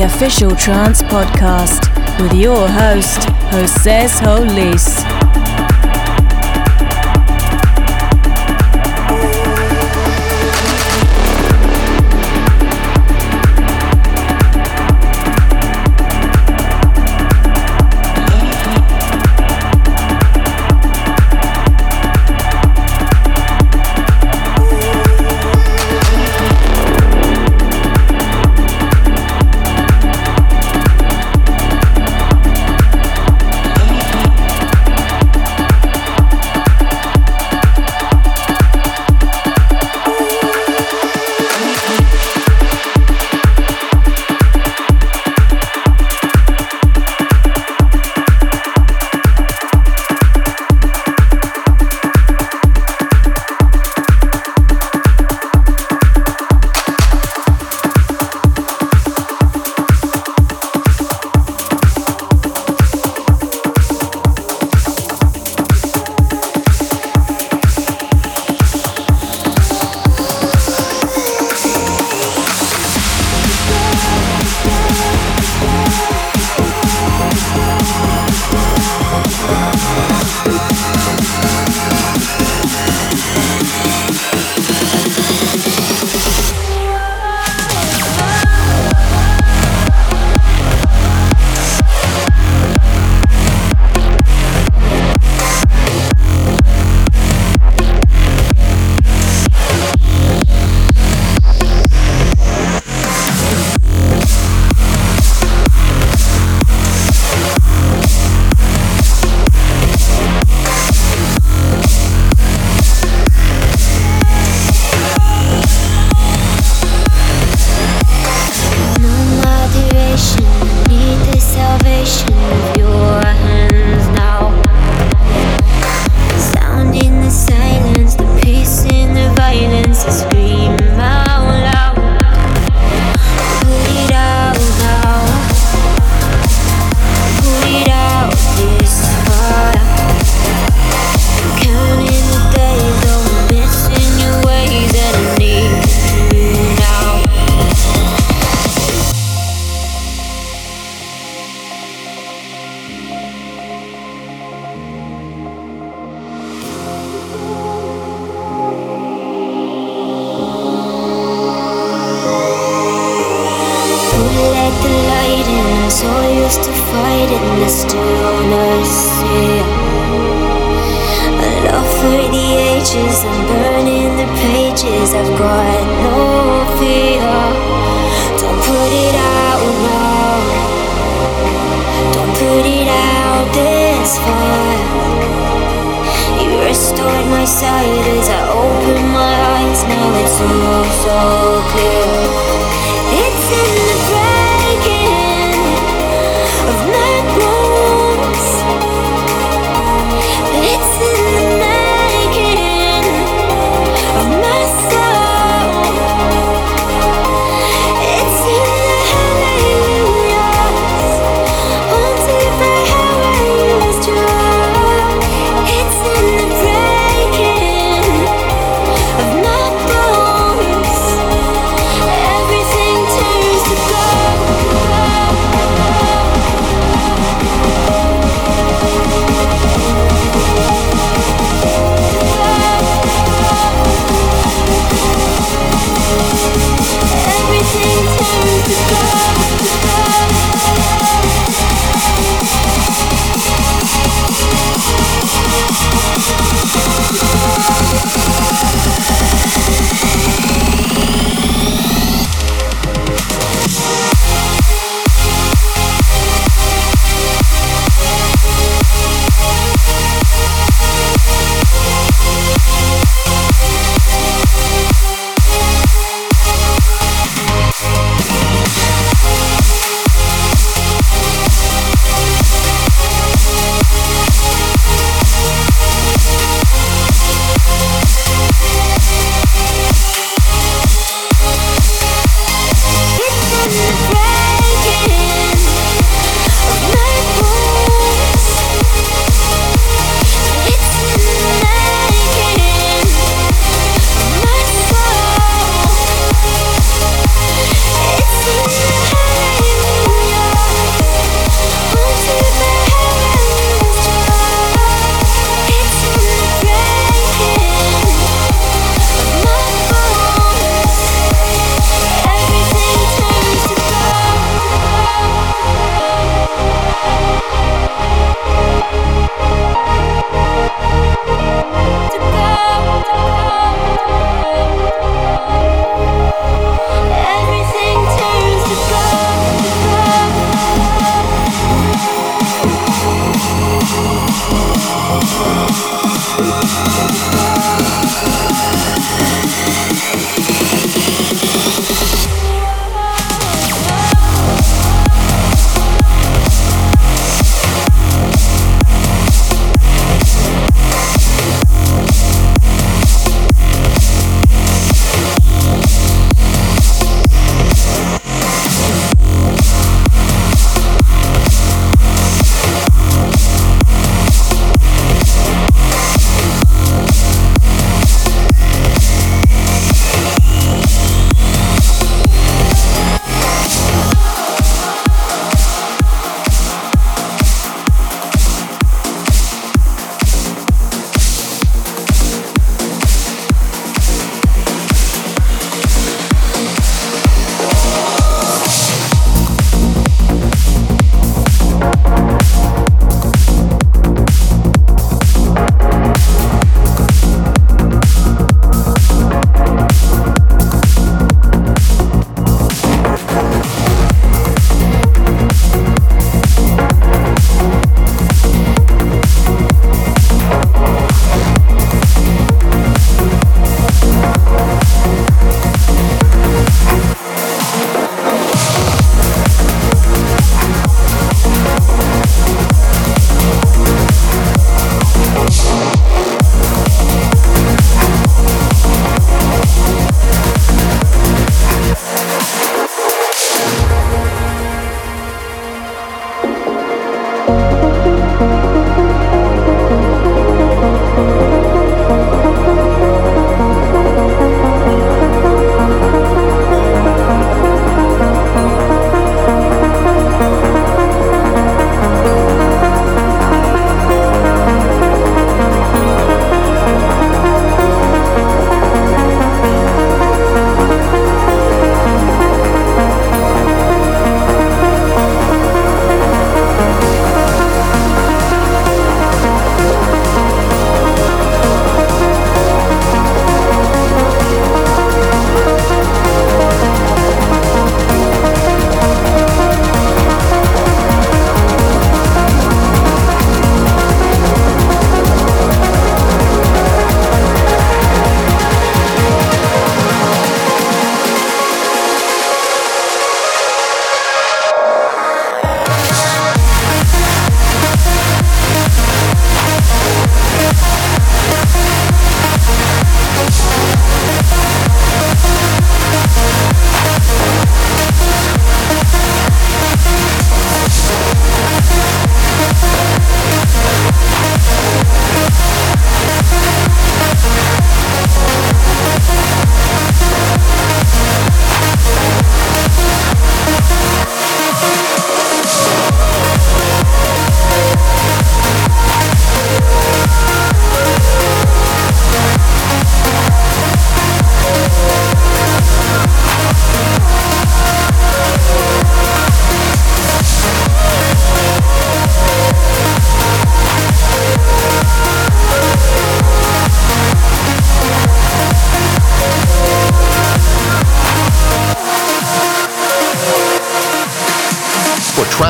The official Trance Podcast with your host, Jose Solis.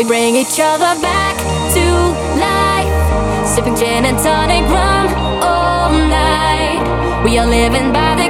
we bring each other back to life. Sipping gin and tonic rum all night. We are living by the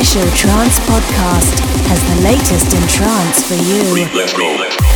Official trance podcast has the latest in trance for you. Let's go. the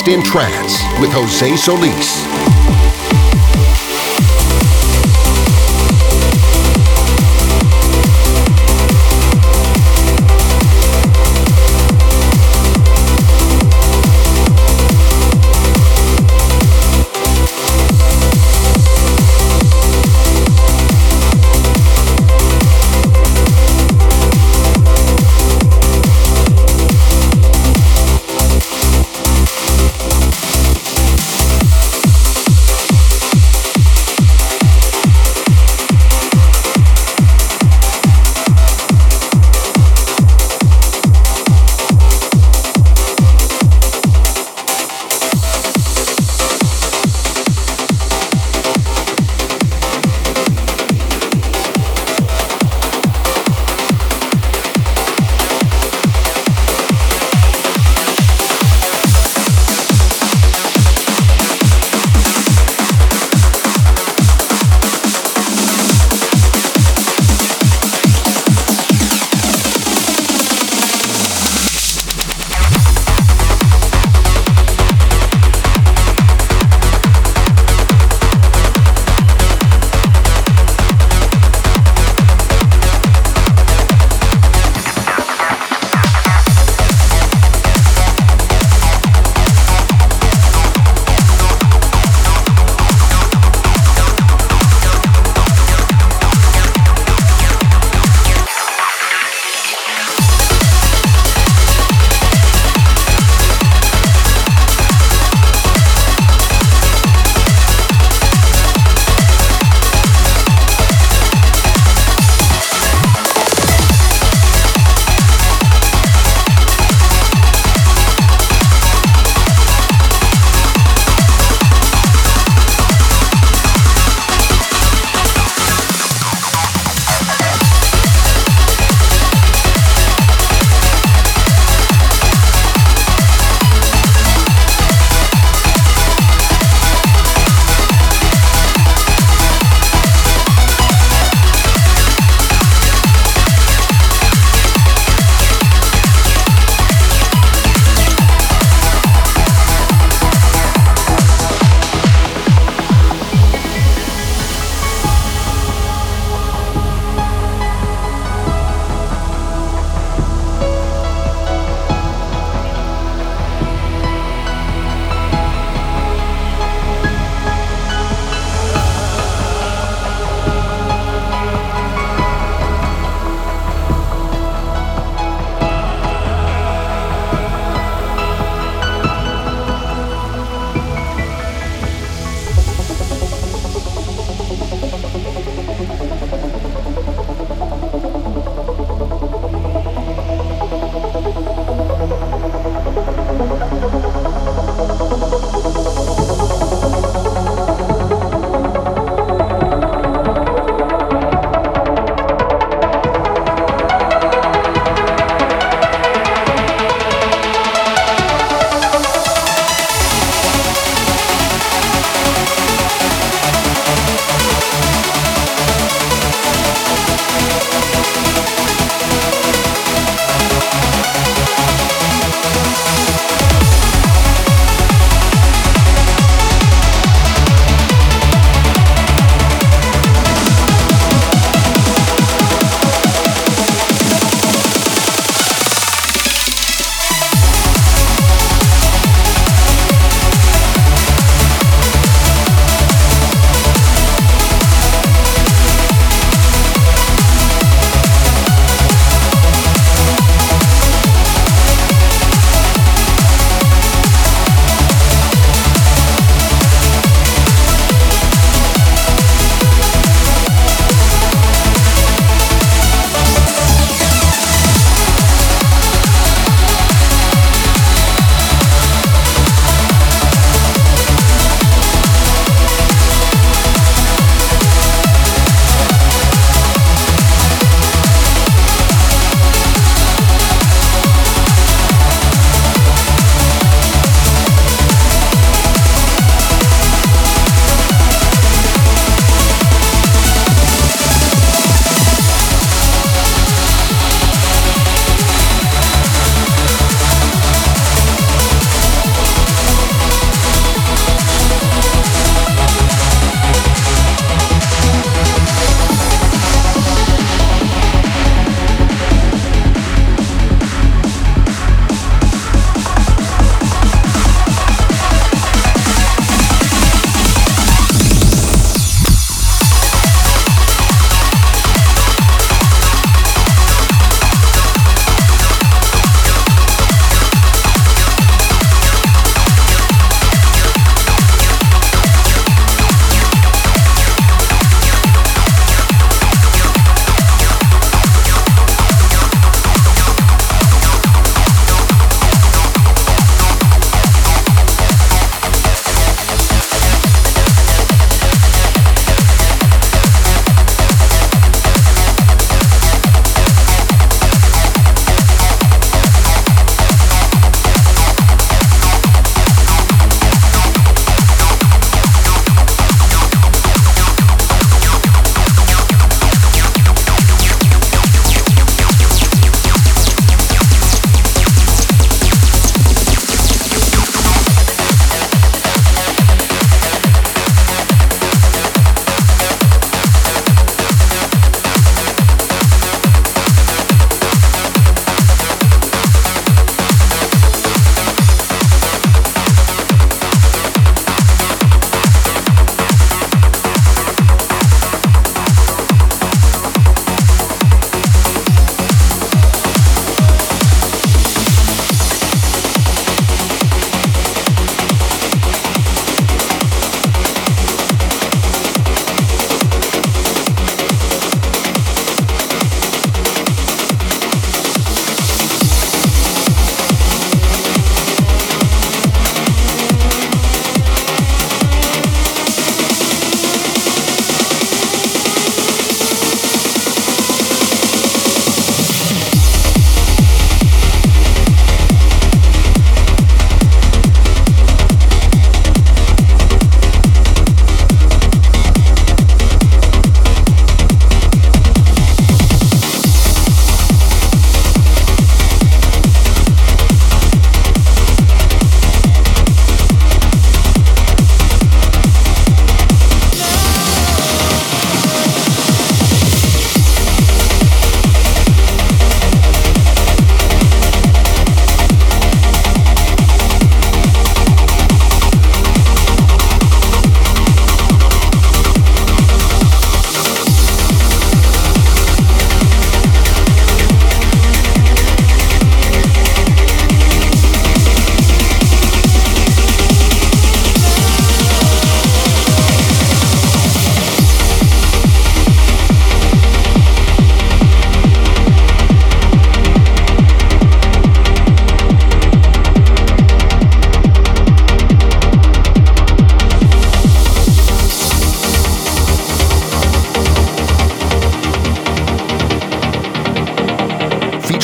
best in trance with Jose Solis.